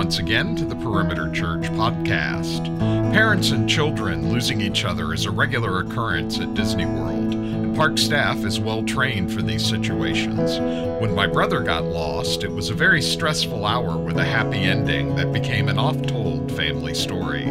once again to the Perimeter Church podcast. Parents and children losing each other is a regular occurrence at Disney World, park staff is well trained for these situations. When my brother got lost, it was a very stressful hour with a happy ending that became an oft told family story.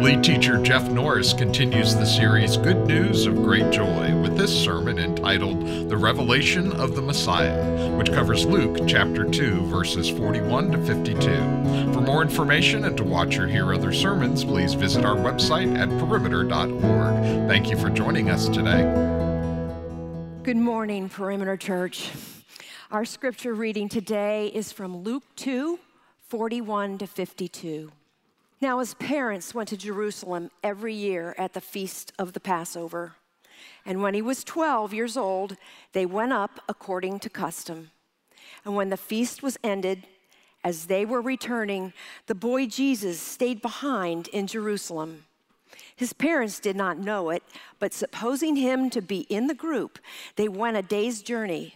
Lead teacher Jeff Norris continues the series Good News of Great Joy with this sermon entitled The Revelation of the Messiah, which covers Luke chapter 2, verses 41 to 52. For more information and to watch or hear other sermons, please visit our website at perimeter.org. Thank you for joining us today. Good morning, Perimeter Church. Our scripture reading today is from Luke 2 41 to 52. Now, his parents went to Jerusalem every year at the feast of the Passover. And when he was 12 years old, they went up according to custom. And when the feast was ended, as they were returning, the boy Jesus stayed behind in Jerusalem. His parents did not know it, but supposing him to be in the group, they went a day's journey.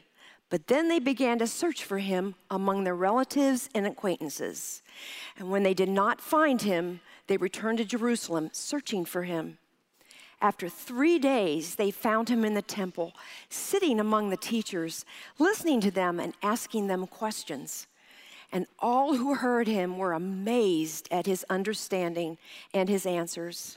But then they began to search for him among their relatives and acquaintances. And when they did not find him, they returned to Jerusalem, searching for him. After three days, they found him in the temple, sitting among the teachers, listening to them and asking them questions. And all who heard him were amazed at his understanding and his answers.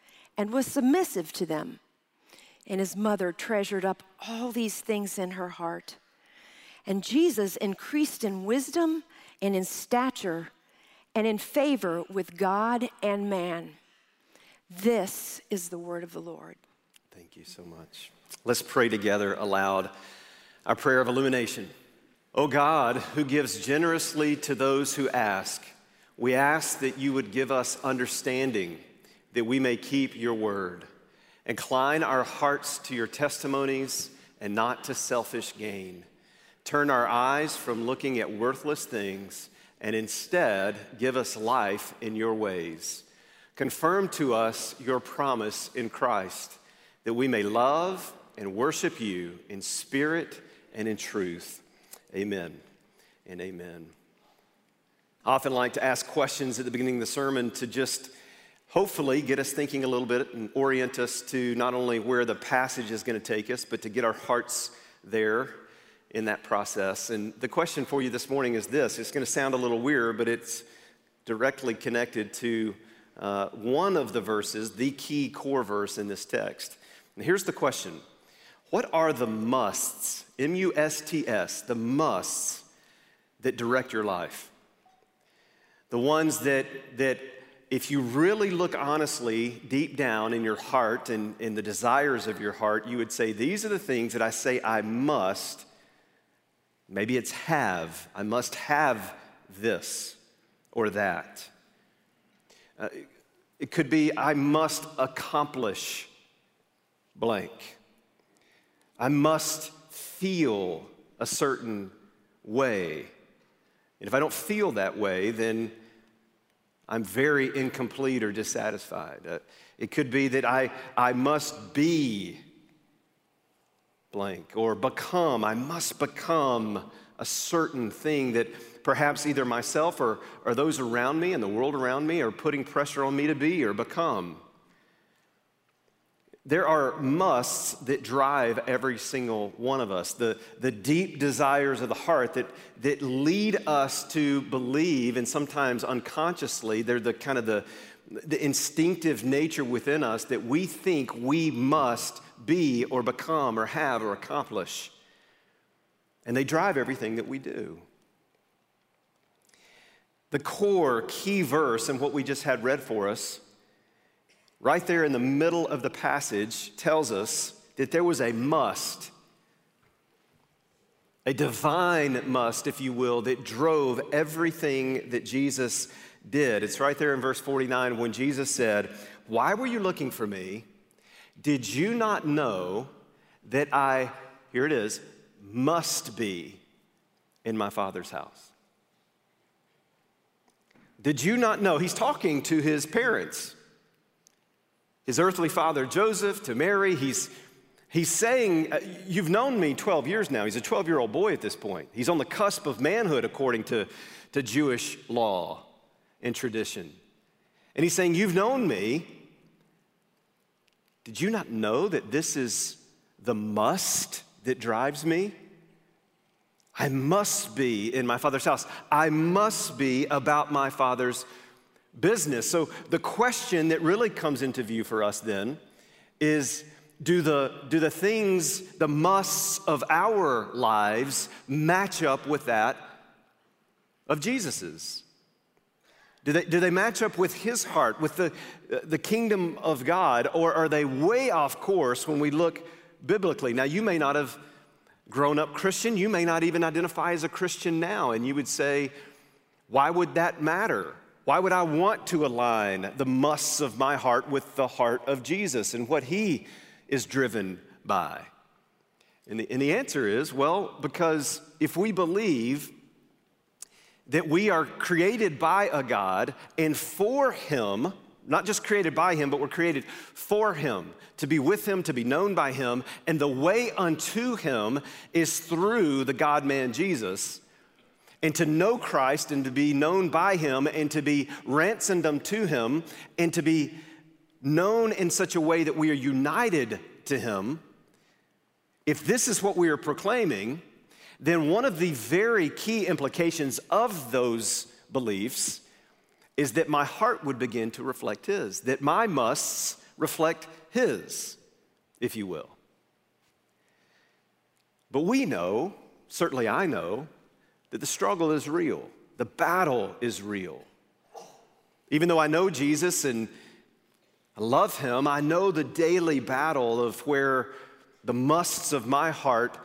and was submissive to them. And his mother treasured up all these things in her heart. And Jesus increased in wisdom and in stature and in favor with God and man. This is the word of the Lord. Thank you so much. Let's pray together aloud our prayer of illumination. O God, who gives generously to those who ask, we ask that you would give us understanding that we may keep your word. Incline our hearts to your testimonies and not to selfish gain. Turn our eyes from looking at worthless things and instead give us life in your ways. Confirm to us your promise in Christ that we may love and worship you in spirit and in truth. Amen and amen. I often like to ask questions at the beginning of the sermon to just hopefully get us thinking a little bit and orient us to not only where the passage is going to take us, but to get our hearts there in that process. And the question for you this morning is this it's going to sound a little weird, but it's directly connected to uh, one of the verses, the key core verse in this text. And here's the question What are the musts, M U S T S, the musts that direct your life? The ones that, that if you really look honestly deep down in your heart and in the desires of your heart, you would say, These are the things that I say I must. Maybe it's have. I must have this or that. Uh, it could be, I must accomplish blank. I must feel a certain way. And if I don't feel that way, then I'm very incomplete or dissatisfied. Uh, it could be that I, I must be blank or become, I must become a certain thing that perhaps either myself or, or those around me and the world around me are putting pressure on me to be or become. There are musts that drive every single one of us, the, the deep desires of the heart that, that lead us to believe, and sometimes unconsciously, they're the kind of the, the instinctive nature within us that we think we must be or become or have or accomplish. And they drive everything that we do. The core key verse in what we just had read for us, right there in the middle of the passage, tells us that there was a must, a divine must, if you will, that drove everything that Jesus did. It's right there in verse 49 when Jesus said, Why were you looking for me? Did you not know that I, here it is, must be in my Father's house? Did you not know? He's talking to his parents, his earthly father Joseph, to Mary. He's, he's saying, uh, You've known me 12 years now. He's a 12 year old boy at this point. He's on the cusp of manhood according to, to Jewish law and tradition. And he's saying, You've known me. Did you not know that this is the must that drives me? I must be in my father's house. I must be about my father's business. So, the question that really comes into view for us then is do the, do the things, the musts of our lives, match up with that of Jesus's? Do they, do they match up with his heart, with the, the kingdom of God, or are they way off course when we look biblically? Now, you may not have grown up Christian, you may not even identify as a Christian now, and you would say, why would that matter? Why would I want to align the musts of my heart with the heart of Jesus and what he is driven by? And the, and the answer is well, because if we believe that we are created by a God and for Him, not just created by Him, but we're created for Him, to be with Him, to be known by Him. And the way unto Him is through the God man Jesus. And to know Christ and to be known by Him and to be ransomed unto Him and to be known in such a way that we are united to Him. If this is what we are proclaiming, then one of the very key implications of those beliefs is that my heart would begin to reflect His, that my musts reflect His, if you will. But we know, certainly I know, that the struggle is real, the battle is real. Even though I know Jesus and I love Him, I know the daily battle of where the musts of my heart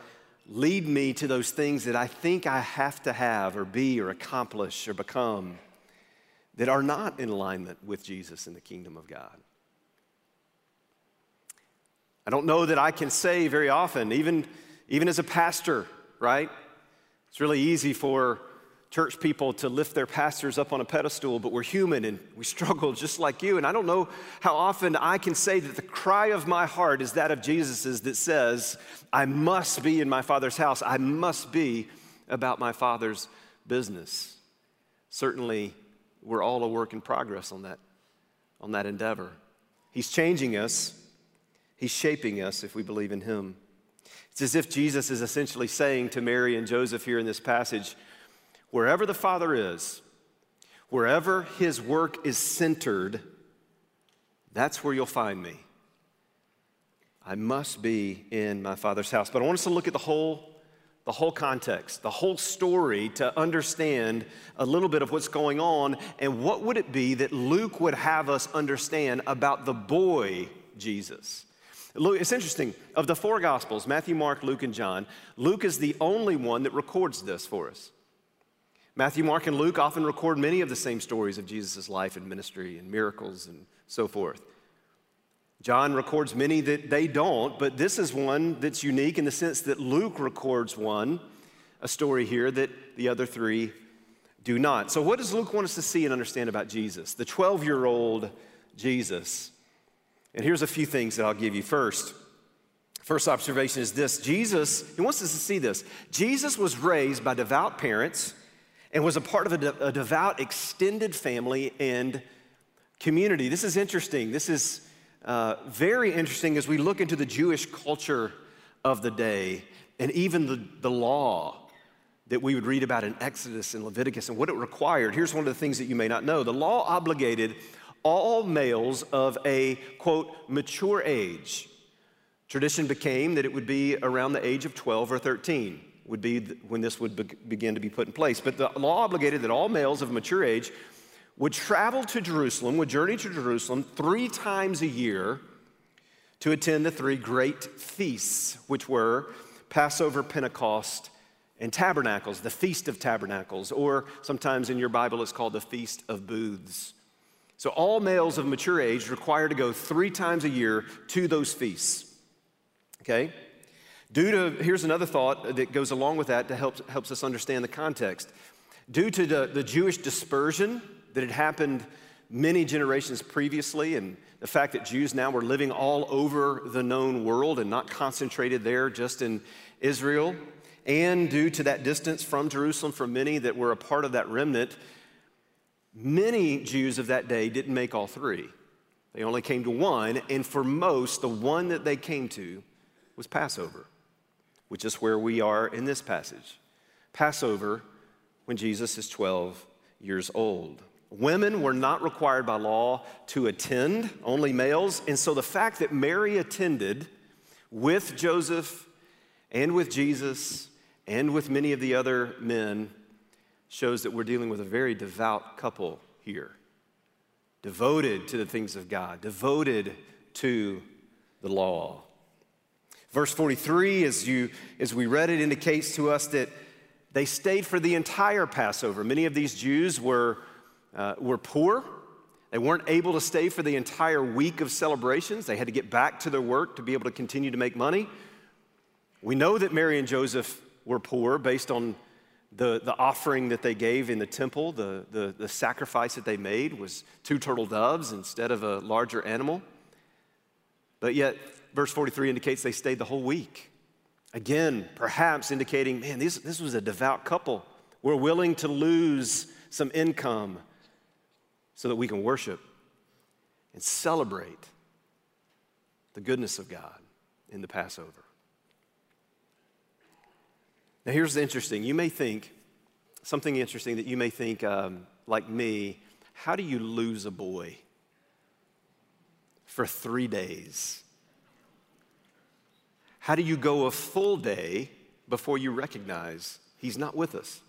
lead me to those things that I think I have to have or be or accomplish or become that are not in alignment with Jesus and the kingdom of God. I don't know that I can say very often, even, even as a pastor, right? It's really easy for church people to lift their pastors up on a pedestal, but we're human and we struggle just like you. And I don't know how often I can say that the cry of my heart is that of Jesus's that says, I must be in my Father's house. I must be about my Father's business. Certainly, we're all a work in progress on that, on that endeavor. He's changing us, He's shaping us if we believe in Him. It's as if Jesus is essentially saying to Mary and Joseph here in this passage, Wherever the Father is, wherever His work is centered, that's where you'll find me. I must be in my Father's house. But I want us to look at the whole, the whole context, the whole story to understand a little bit of what's going on and what would it be that Luke would have us understand about the boy Jesus. It's interesting. Of the four Gospels, Matthew, Mark, Luke, and John, Luke is the only one that records this for us. Matthew, Mark, and Luke often record many of the same stories of Jesus' life and ministry and miracles and so forth. John records many that they don't, but this is one that's unique in the sense that Luke records one, a story here that the other three do not. So, what does Luke want us to see and understand about Jesus, the 12 year old Jesus? And here's a few things that I'll give you. First, first observation is this Jesus, he wants us to see this. Jesus was raised by devout parents and was a part of a, de- a devout extended family and community. This is interesting. This is uh, very interesting as we look into the Jewish culture of the day and even the, the law that we would read about in Exodus and Leviticus and what it required. Here's one of the things that you may not know the law obligated all males of a quote mature age. Tradition became that it would be around the age of 12 or 13 would be when this would be- begin to be put in place. But the law obligated that all males of mature age would travel to Jerusalem, would journey to Jerusalem three times a year to attend the three great feasts, which were Passover, Pentecost, and tabernacles, the Feast of Tabernacles, or sometimes in your Bible it's called the Feast of Booths. So all males of mature age require to go three times a year to those feasts. Okay? Due to, here's another thought that goes along with that that helps, helps us understand the context. Due to the, the Jewish dispersion that had happened many generations previously, and the fact that Jews now were living all over the known world and not concentrated there just in Israel, and due to that distance from Jerusalem for many that were a part of that remnant, many Jews of that day didn't make all three. They only came to one, and for most, the one that they came to was Passover, which is where we are in this passage. Passover when Jesus is 12 years old. Women were not required by law to attend, only males. And so the fact that Mary attended with Joseph and with Jesus and with many of the other men shows that we're dealing with a very devout couple here. Devoted to the things of God, devoted to the law. Verse 43, as, you, as we read it, indicates to us that they stayed for the entire Passover. Many of these Jews were, uh, were poor. They weren't able to stay for the entire week of celebrations. They had to get back to their work to be able to continue to make money. We know that Mary and Joseph were poor based on the, the offering that they gave in the temple. The, the, the sacrifice that they made was two turtle doves instead of a larger animal. But yet, verse 43 indicates they stayed the whole week. Again, perhaps indicating, man, this, this was a devout couple. We're willing to lose some income so that we can worship and celebrate the goodness of God in the Passover. Now, here's the interesting. You may think, something interesting that you may think, um, like me, how do you lose a boy for three days? How do you go a full day before you recognize he's not with us?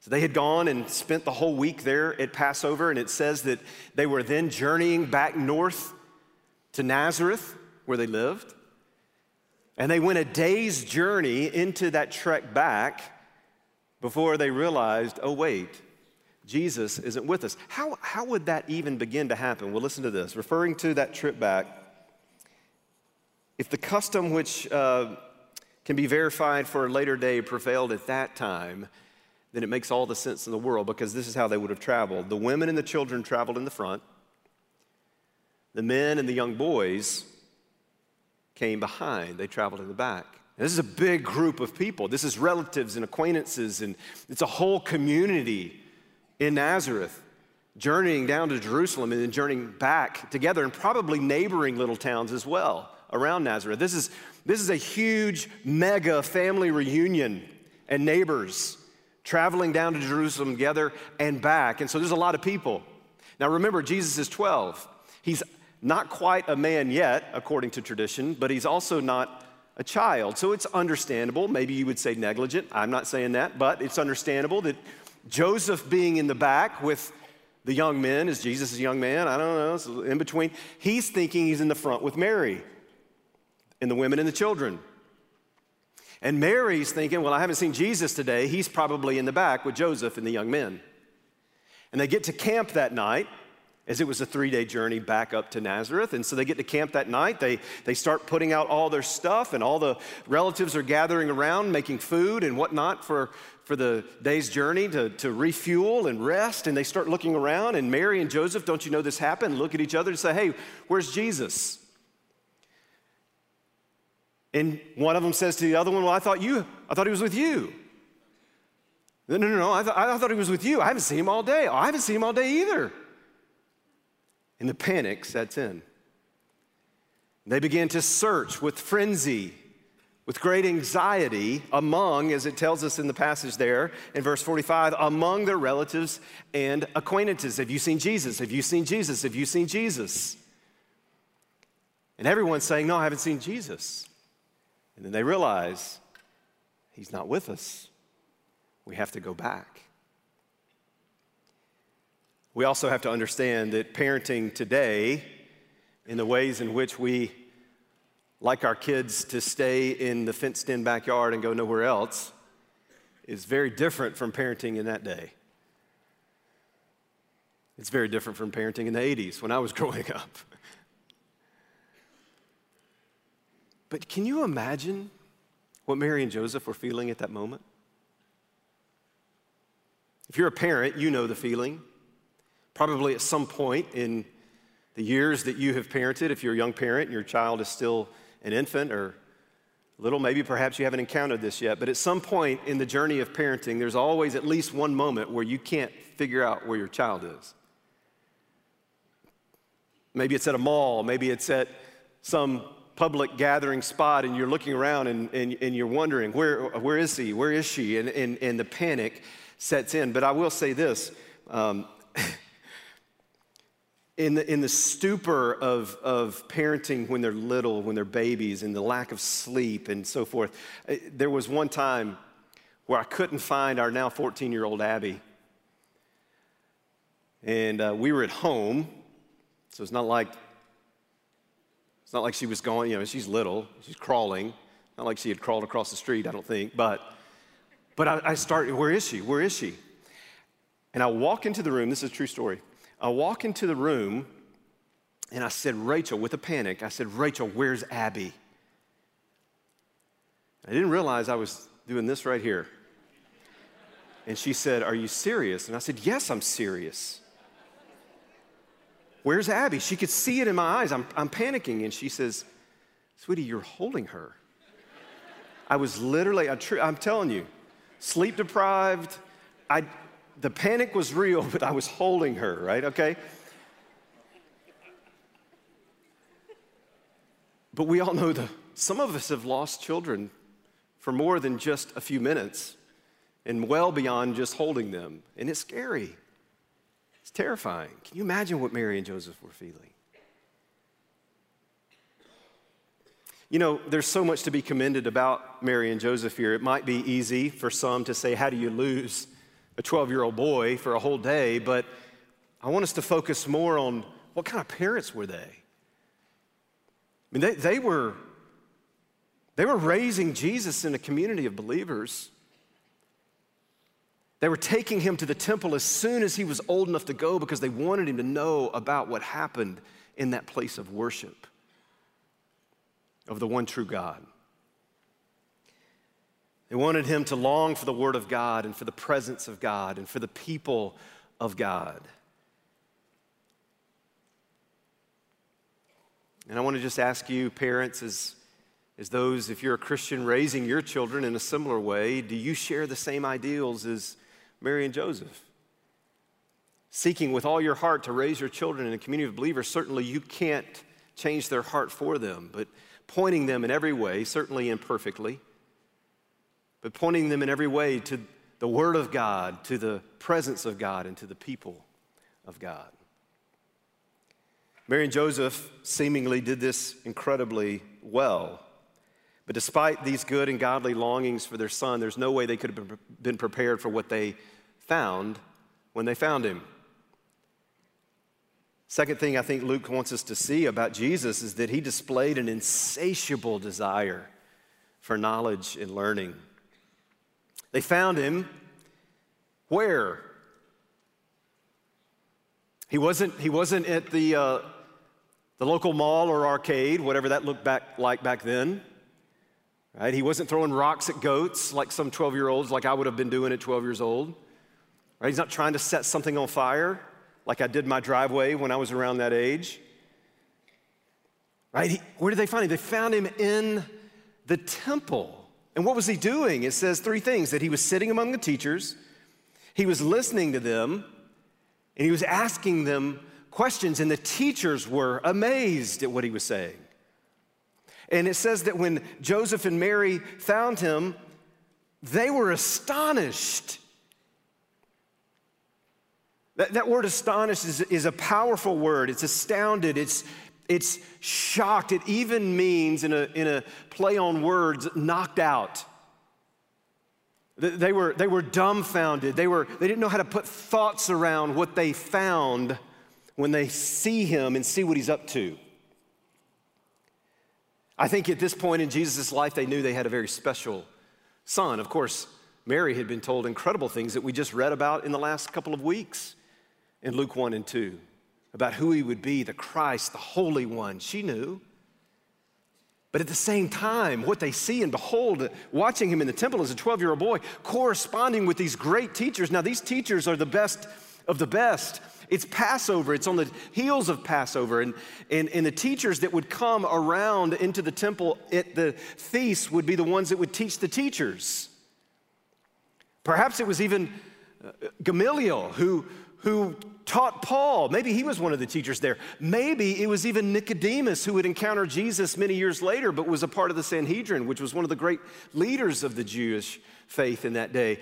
So they had gone and spent the whole week there at Passover, and it says that they were then journeying back north to Nazareth, where they lived. And they went a day's journey into that trek back before they realized, oh, wait, Jesus isn't with us. How, how would that even begin to happen? Well, listen to this. Referring to that trip back, if the custom which uh, can be verified for a later day prevailed at that time, then it makes all the sense in the world because this is how they would have traveled. The women and the children traveled in the front, the men and the young boys came behind, they traveled in the back. this is a big group of people. This is relatives and acquaintances, and it's a whole community in Nazareth journeying down to Jerusalem and then journeying back together, and probably neighboring little towns as well around Nazareth. This is, this is a huge, mega family reunion and neighbors traveling down to Jerusalem together and back. And so there's a lot of people. Now remember, Jesus is 12. He's not quite a man yet, according to tradition, but he's also not a child. So it's understandable. Maybe you would say negligent. I'm not saying that, but it's understandable that Joseph being in the back with the young men, is Jesus a young man? I don't know, in between. He's thinking he's in the front with Mary and the women and the children. And Mary's thinking, well, I haven't seen Jesus today. He's probably in the back with Joseph and the young men. And they get to camp that night, as it was a three day journey back up to Nazareth. And so they get to camp that night. They, they start putting out all their stuff, and all the relatives are gathering around, making food and whatnot for, for the day's journey to, to refuel and rest. And they start looking around, and Mary and Joseph, don't you know this happened? Look at each other and say, hey, where's Jesus? And one of them says to the other one, Well, I thought you, I thought he was with you. No, no, no. I, th- I thought he was with you. I haven't seen him all day. I haven't seen him all day either. And the panic sets in. They begin to search with frenzy, with great anxiety among, as it tells us in the passage there in verse 45, among their relatives and acquaintances. Have you seen Jesus? Have you seen Jesus? Have you seen Jesus? And everyone's saying, No, I haven't seen Jesus. And then they realize he's not with us. We have to go back. We also have to understand that parenting today, in the ways in which we like our kids to stay in the fenced in backyard and go nowhere else, is very different from parenting in that day. It's very different from parenting in the 80s when I was growing up. But can you imagine what Mary and Joseph were feeling at that moment? If you're a parent, you know the feeling. Probably at some point in the years that you have parented, if you're a young parent and your child is still an infant or little, maybe perhaps you haven't encountered this yet, but at some point in the journey of parenting, there's always at least one moment where you can't figure out where your child is. Maybe it's at a mall, maybe it's at some public gathering spot, and you're looking around and, and, and you're wondering, where, where is he? Where is she? And, and, and the panic sets in. But I will say this um, in the, in the stupor of, of parenting when they're little, when they're babies, and the lack of sleep and so forth, eh, there was one time where I couldn't find our now 14 year old Abby. And uh, we were at home, so it's not like it's not like she was going, you know, she's little, she's crawling. Not like she had crawled across the street, I don't think, but but I, I started, where is she? Where is she? And I walk into the room, this is a true story. I walk into the room and I said, Rachel, with a panic, I said, Rachel, where's Abby? I didn't realize I was doing this right here. And she said, Are you serious? And I said, Yes, I'm serious. Where's Abby? She could see it in my eyes. I'm, I'm panicking. And she says, Sweetie, you're holding her. I was literally, I am telling you, sleep deprived. I, the panic was real, but I was holding her, right? Okay? But we all know that some of us have lost children for more than just a few minutes and well beyond just holding them. And it's scary. It's terrifying. Can you imagine what Mary and Joseph were feeling? You know, there's so much to be commended about Mary and Joseph here. It might be easy for some to say, How do you lose a 12 year old boy for a whole day? But I want us to focus more on what kind of parents were they? I mean, they, they, were, they were raising Jesus in a community of believers. They were taking him to the temple as soon as he was old enough to go because they wanted him to know about what happened in that place of worship of the one true God. They wanted him to long for the Word of God and for the presence of God and for the people of God. And I want to just ask you, parents, as, as those, if you're a Christian raising your children in a similar way, do you share the same ideals as Mary and Joseph. Seeking with all your heart to raise your children in a community of believers, certainly you can't change their heart for them, but pointing them in every way, certainly imperfectly, but pointing them in every way to the Word of God, to the presence of God, and to the people of God. Mary and Joseph seemingly did this incredibly well. But despite these good and godly longings for their son, there's no way they could have been prepared for what they found when they found him. Second thing I think Luke wants us to see about Jesus is that he displayed an insatiable desire for knowledge and learning. They found him where? He wasn't, he wasn't at the, uh, the local mall or arcade, whatever that looked back like back then. Right? He wasn't throwing rocks at goats like some 12 year olds, like I would have been doing at 12 years old. Right? He's not trying to set something on fire like I did my driveway when I was around that age. Right? He, where did they find him? They found him in the temple. And what was he doing? It says three things that he was sitting among the teachers, he was listening to them, and he was asking them questions, and the teachers were amazed at what he was saying. And it says that when Joseph and Mary found him, they were astonished. That, that word astonished is, is a powerful word. It's astounded, it's, it's shocked. It even means, in a, in a play on words, knocked out. They were, they were dumbfounded. They, were, they didn't know how to put thoughts around what they found when they see him and see what he's up to. I think at this point in Jesus' life, they knew they had a very special son. Of course, Mary had been told incredible things that we just read about in the last couple of weeks in Luke 1 and 2 about who he would be, the Christ, the Holy One. She knew. But at the same time, what they see and behold, watching him in the temple as a 12 year old boy, corresponding with these great teachers. Now, these teachers are the best of the best. It's Passover, it's on the heels of Passover. And, and, and the teachers that would come around into the temple at the feast would be the ones that would teach the teachers. Perhaps it was even uh, Gamaliel who, who taught Paul. Maybe he was one of the teachers there. Maybe it was even Nicodemus who would encounter Jesus many years later, but was a part of the Sanhedrin, which was one of the great leaders of the Jewish faith in that day.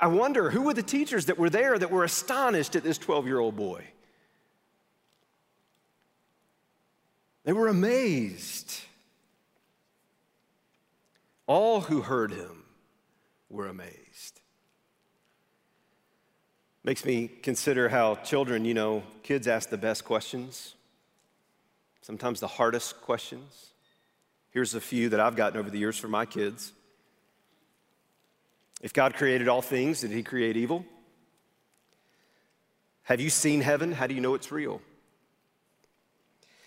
I wonder who were the teachers that were there that were astonished at this 12 year old boy? They were amazed. All who heard him were amazed. Makes me consider how children, you know, kids ask the best questions, sometimes the hardest questions. Here's a few that I've gotten over the years for my kids. If God created all things, did He create evil? Have you seen heaven? How do you know it's real?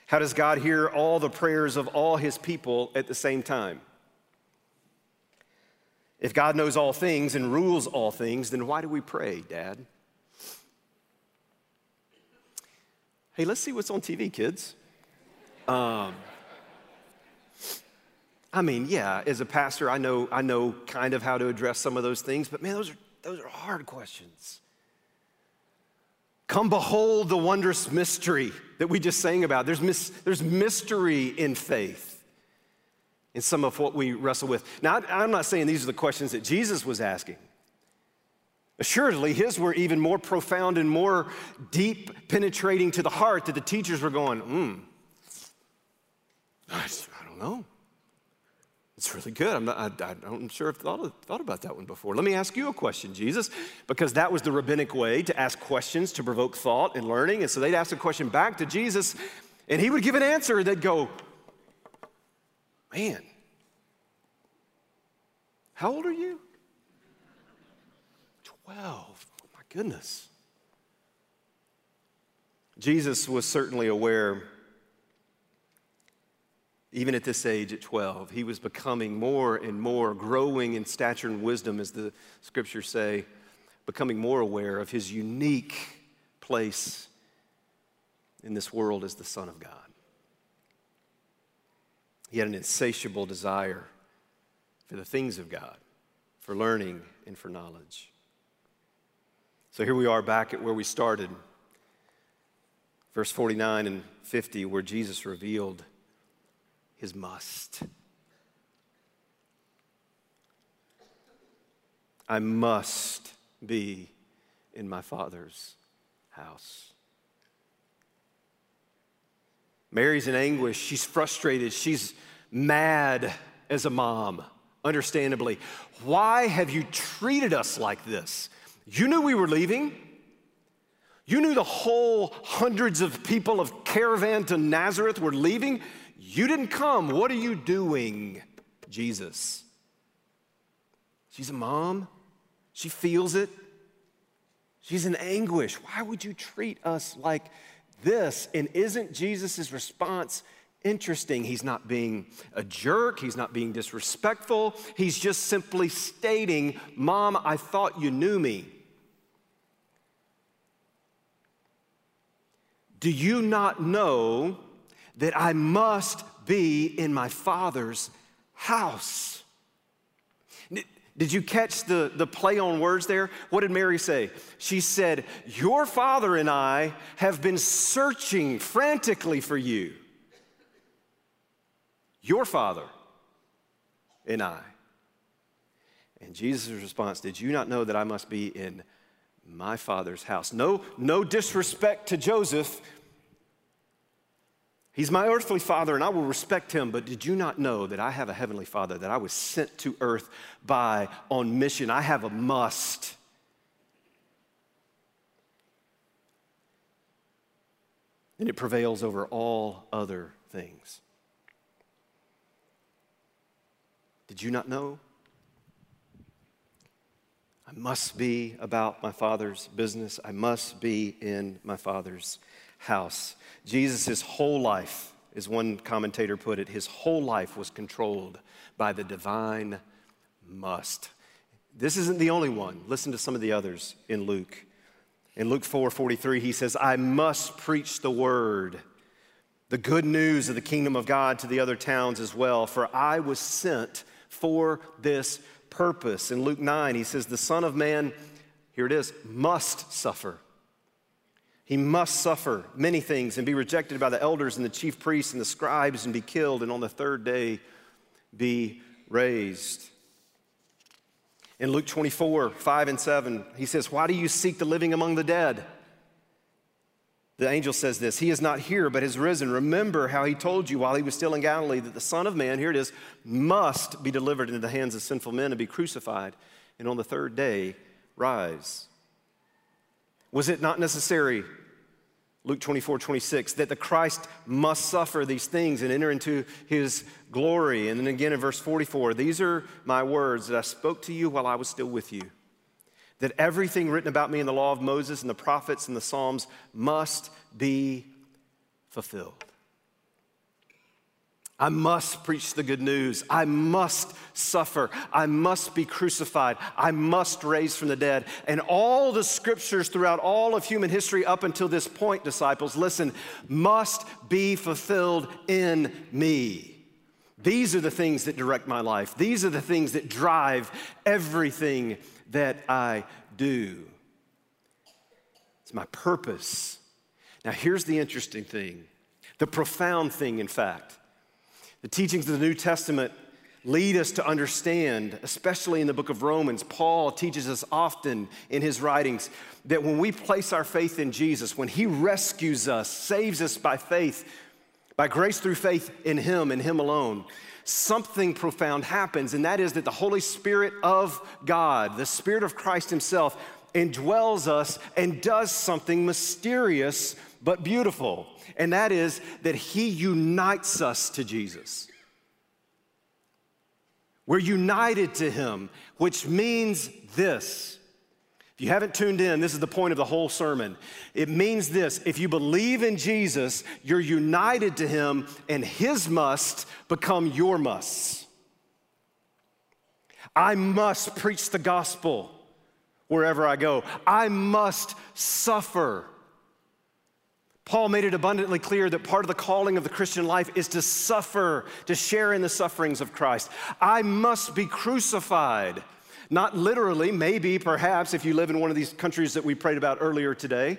How does God hear all the prayers of all His people at the same time? If God knows all things and rules all things, then why do we pray, Dad? Hey, let's see what's on TV, kids. Um, I mean, yeah, as a pastor, I know, I know kind of how to address some of those things, but man, those are, those are hard questions. Come behold the wondrous mystery that we just sang about. There's, mis- there's mystery in faith in some of what we wrestle with. Now, I'm not saying these are the questions that Jesus was asking. Assuredly, his were even more profound and more deep, penetrating to the heart that the teachers were going, hmm, I don't know. It's really good. I'm not, I, am sure I've thought, thought about that one before. Let me ask you a question, Jesus, because that was the rabbinic way to ask questions to provoke thought and learning. And so they'd ask a question back to Jesus, and he would give an answer. and They'd go, Man, how old are you? 12. Oh, my goodness. Jesus was certainly aware even at this age, at 12, he was becoming more and more, growing in stature and wisdom, as the scriptures say, becoming more aware of his unique place in this world as the Son of God. He had an insatiable desire for the things of God, for learning and for knowledge. So here we are back at where we started, verse 49 and 50, where Jesus revealed his must. I must be in my Father's house. Mary's in anguish. She's frustrated. She's mad as a mom, understandably. Why have you treated us like this? You knew we were leaving. You knew the whole hundreds of people of caravan to Nazareth were leaving. You didn't come. What are you doing, Jesus? She's a mom. She feels it. She's in anguish. Why would you treat us like this? And isn't Jesus' response interesting? He's not being a jerk, he's not being disrespectful. He's just simply stating, Mom, I thought you knew me. Do you not know that I must be in my Father's house. Did you catch the, the play on words there? What did Mary say? She said, Your father and I have been searching frantically for you. Your father and I. And Jesus' response, Did you not know that I must be in my father's house? No, no disrespect to Joseph, He's my earthly father and I will respect him, but did you not know that I have a heavenly father that I was sent to earth by on mission? I have a must. And it prevails over all other things. Did you not know? I must be about my Father's business. I must be in my Father's house. Jesus' whole life, as one commentator put it, his whole life was controlled by the divine must. This isn't the only one. Listen to some of the others in Luke. In Luke 4 43, he says, I must preach the word, the good news of the kingdom of God to the other towns as well, for I was sent for this purpose. In Luke 9, he says, The Son of Man, here it is, must suffer. He must suffer many things and be rejected by the elders and the chief priests and the scribes and be killed, and on the third day be raised. In Luke 24, 5 and 7, he says, Why do you seek the living among the dead? The angel says this He is not here, but has risen. Remember how he told you while he was still in Galilee that the Son of Man, here it is, must be delivered into the hands of sinful men and be crucified, and on the third day rise. Was it not necessary, Luke 24, 26, that the Christ must suffer these things and enter into his glory? And then again in verse 44, these are my words that I spoke to you while I was still with you that everything written about me in the law of Moses and the prophets and the Psalms must be fulfilled. I must preach the good news. I must suffer. I must be crucified. I must raise from the dead. And all the scriptures throughout all of human history up until this point, disciples, listen, must be fulfilled in me. These are the things that direct my life. These are the things that drive everything that I do. It's my purpose. Now, here's the interesting thing the profound thing, in fact. The teachings of the New Testament lead us to understand, especially in the book of Romans, Paul teaches us often in his writings that when we place our faith in Jesus, when he rescues us, saves us by faith, by grace through faith in him and him alone, something profound happens, and that is that the Holy Spirit of God, the Spirit of Christ Himself, indwells us and does something mysterious but beautiful. And that is that He unites us to Jesus. We're united to Him, which means this if you haven't tuned in, this is the point of the whole sermon. It means this if you believe in Jesus, you're united to him, and his must become your musts. I must preach the gospel wherever I go, I must suffer. Paul made it abundantly clear that part of the calling of the Christian life is to suffer, to share in the sufferings of Christ. I must be crucified. Not literally, maybe, perhaps, if you live in one of these countries that we prayed about earlier today,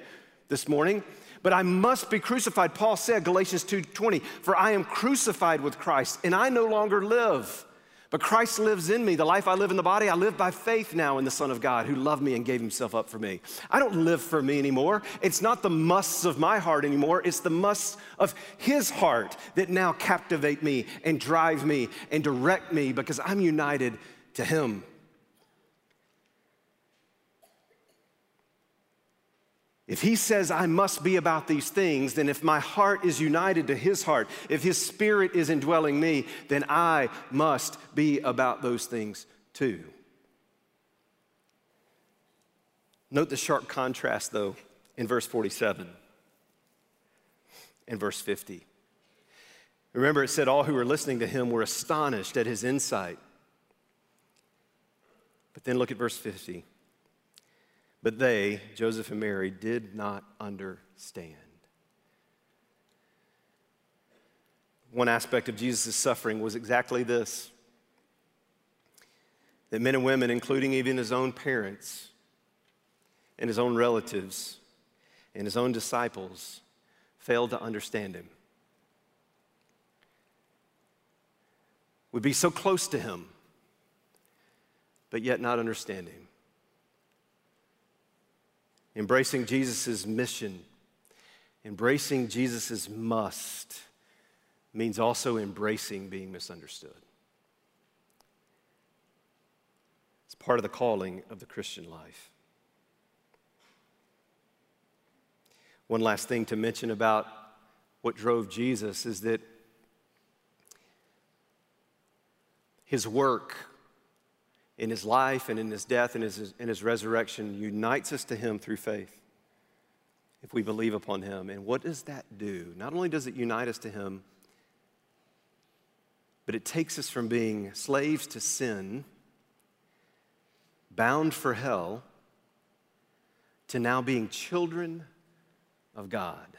this morning. But I must be crucified. Paul said, Galatians 2:20, for I am crucified with Christ, and I no longer live. But Christ lives in me. The life I live in the body, I live by faith now in the Son of God who loved me and gave himself up for me. I don't live for me anymore. It's not the musts of my heart anymore. It's the musts of his heart that now captivate me and drive me and direct me because I'm united to him. If he says I must be about these things, then if my heart is united to his heart, if his spirit is indwelling me, then I must be about those things too. Note the sharp contrast, though, in verse 47 and verse 50. Remember, it said all who were listening to him were astonished at his insight. But then look at verse 50. But they, Joseph and Mary, did not understand. One aspect of Jesus' suffering was exactly this that men and women, including even his own parents and his own relatives and his own disciples, failed to understand him. Would be so close to him, but yet not understand him. Embracing Jesus' mission, embracing Jesus' must, means also embracing being misunderstood. It's part of the calling of the Christian life. One last thing to mention about what drove Jesus is that his work in his life and in his death and his, in his resurrection unites us to him through faith if we believe upon him. And what does that do? Not only does it unite us to him, but it takes us from being slaves to sin, bound for hell, to now being children of God.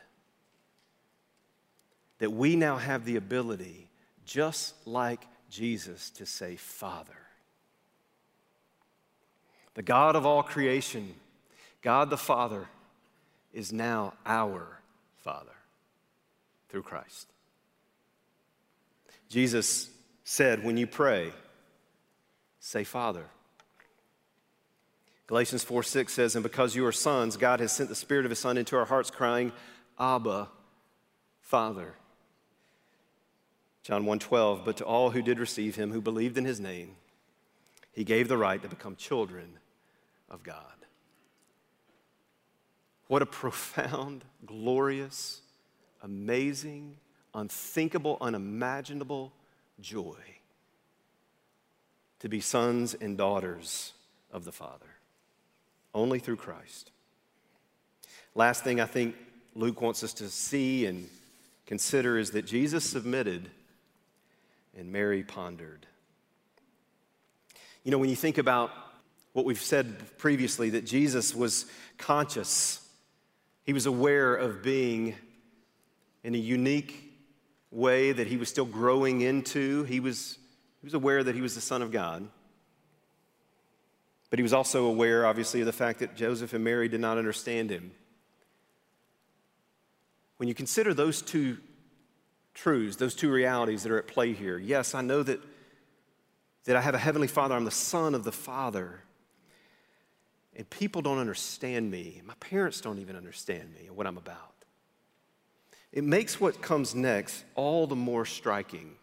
That we now have the ability, just like Jesus, to say, Father. The God of all creation, God the Father, is now our Father through Christ. Jesus said, when you pray, say, Father. Galatians 4 6 says, And because you are sons, God has sent the Spirit of His Son into our hearts, crying, Abba, Father. John 1 12, but to all who did receive him, who believed in his name, he gave the right to become children of God. What a profound, glorious, amazing, unthinkable, unimaginable joy to be sons and daughters of the Father, only through Christ. Last thing I think Luke wants us to see and consider is that Jesus submitted and Mary pondered. You know, when you think about what we've said previously, that Jesus was conscious he was aware of being in a unique way that he was still growing into. He was, he was aware that he was the Son of God. But he was also aware, obviously, of the fact that Joseph and Mary did not understand him. When you consider those two truths, those two realities that are at play here, yes, I know that, that I have a heavenly Father, I'm the Son of the Father. And people don't understand me. My parents don't even understand me and what I'm about. It makes what comes next all the more striking.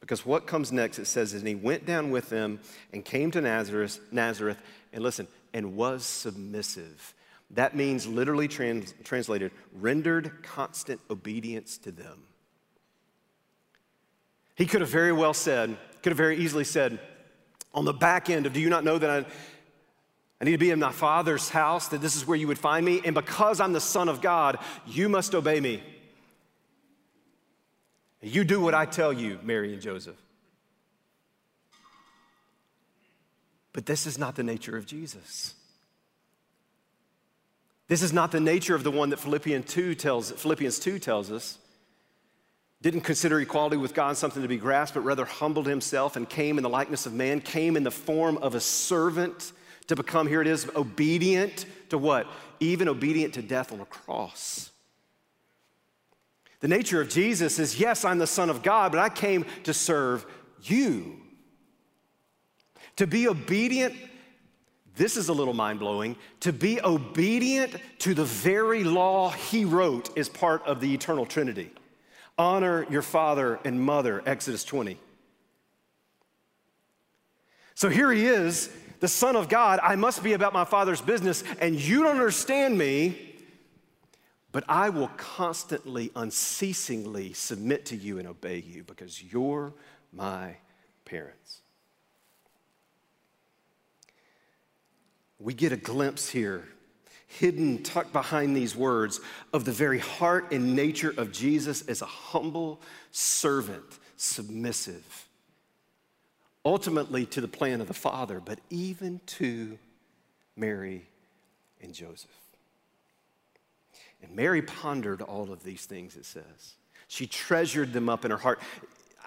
Because what comes next, it says, and he went down with them and came to Nazareth, Nazareth, and listen, and was submissive. That means literally trans, translated, rendered constant obedience to them. He could have very well said, could have very easily said, on the back end of, do you not know that I, I need to be in my Father's house, that this is where you would find me. And because I'm the Son of God, you must obey me. You do what I tell you, Mary and Joseph. But this is not the nature of Jesus. This is not the nature of the one that Philippians 2 tells, Philippians 2 tells us. Didn't consider equality with God something to be grasped, but rather humbled himself and came in the likeness of man, came in the form of a servant to become, here it is, obedient to what? Even obedient to death on a cross. The nature of Jesus is yes, I'm the Son of God, but I came to serve you. To be obedient, this is a little mind blowing. To be obedient to the very law he wrote is part of the eternal Trinity. Honor your father and mother, Exodus 20. So here he is the Son of God, I must be about my Father's business, and you don't understand me, but I will constantly, unceasingly submit to you and obey you because you're my parents. We get a glimpse here, hidden, tucked behind these words, of the very heart and nature of Jesus as a humble servant, submissive ultimately to the plan of the Father, but even to Mary and Joseph. And Mary pondered all of these things, it says. She treasured them up in her heart.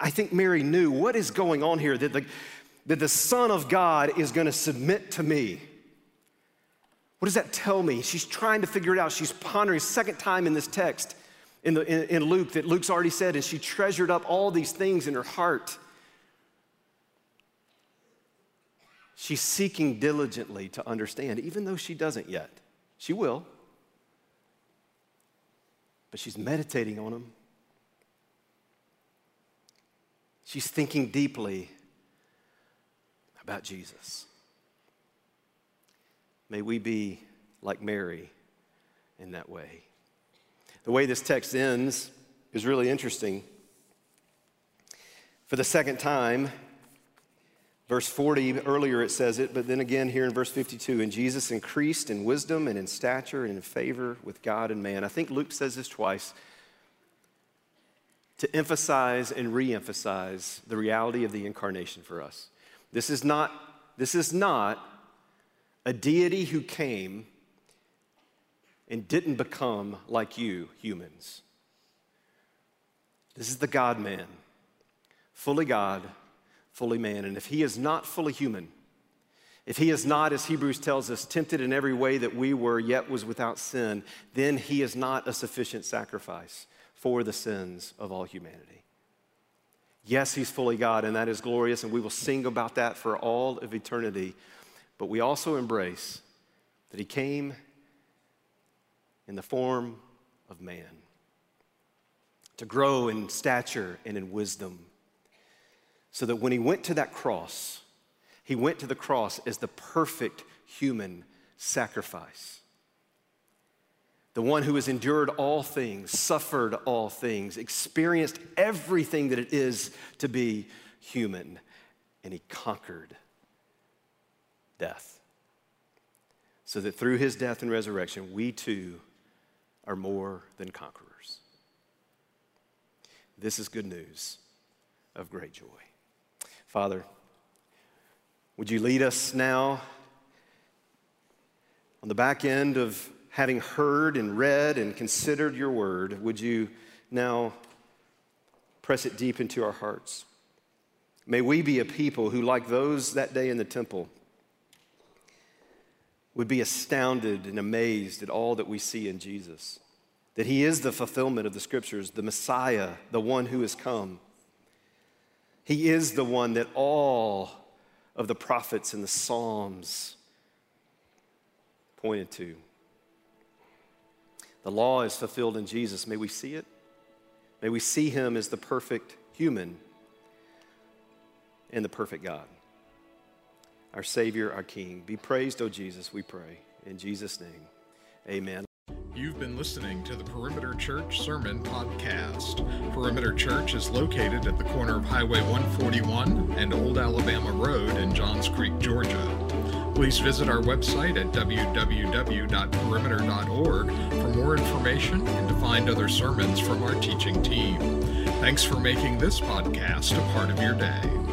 I think Mary knew what is going on here that the, that the Son of God is going to submit to me. What does that tell me? She's trying to figure it out. She's pondering, second time in this text in, the, in, in Luke that Luke's already said, and she treasured up all these things in her heart. She's seeking diligently to understand, even though she doesn't yet. She will. But she's meditating on them. She's thinking deeply about Jesus. May we be like Mary in that way. The way this text ends is really interesting. For the second time, Verse 40, earlier it says it, but then again here in verse 52, and Jesus increased in wisdom and in stature and in favor with God and man. I think Luke says this twice to emphasize and re emphasize the reality of the incarnation for us. This is not, this is not a deity who came and didn't become like you, humans. This is the God man, fully God, fully man. And if he is not fully human, if he is not, as Hebrews tells us, tempted in every way that we were, yet was without sin, then he is not a sufficient sacrifice for the sins of all humanity. Yes, he's fully God, and that is glorious, and we will sing about that for all of eternity. But we also embrace that he came in the form of man to grow in stature and in wisdom, so that when he went to that cross, he went to the cross as the perfect human sacrifice the one who has endured all things, suffered all things, experienced everything that it is to be human, and he conquered death. So that through his death and resurrection, we too are more than conquerors. This is good news of great joy. Father, would you lead us now on the back end of having heard and read and considered your word, would you now press it deep into our hearts? May we be a people who, like those that day in the temple, would be astounded and amazed at all that we see in Jesus. That he is the fulfillment of the scriptures, the Messiah, the one who has come. He is the one that all of the prophets and the Psalms pointed to. The law is fulfilled in Jesus. May we see it. May we see him as the perfect human and the perfect God. Our Savior, our King. Be praised, O Jesus, we pray. In Jesus' name, amen. You've been listening to the Perimeter Church Sermon Podcast. Perimeter Church is located at the corner of Highway 141 and Old Alabama Road in Johns Creek, Georgia. Please visit our website at www.perimeter.org for more information and to find other sermons from our teaching team. Thanks for making this podcast a part of your day.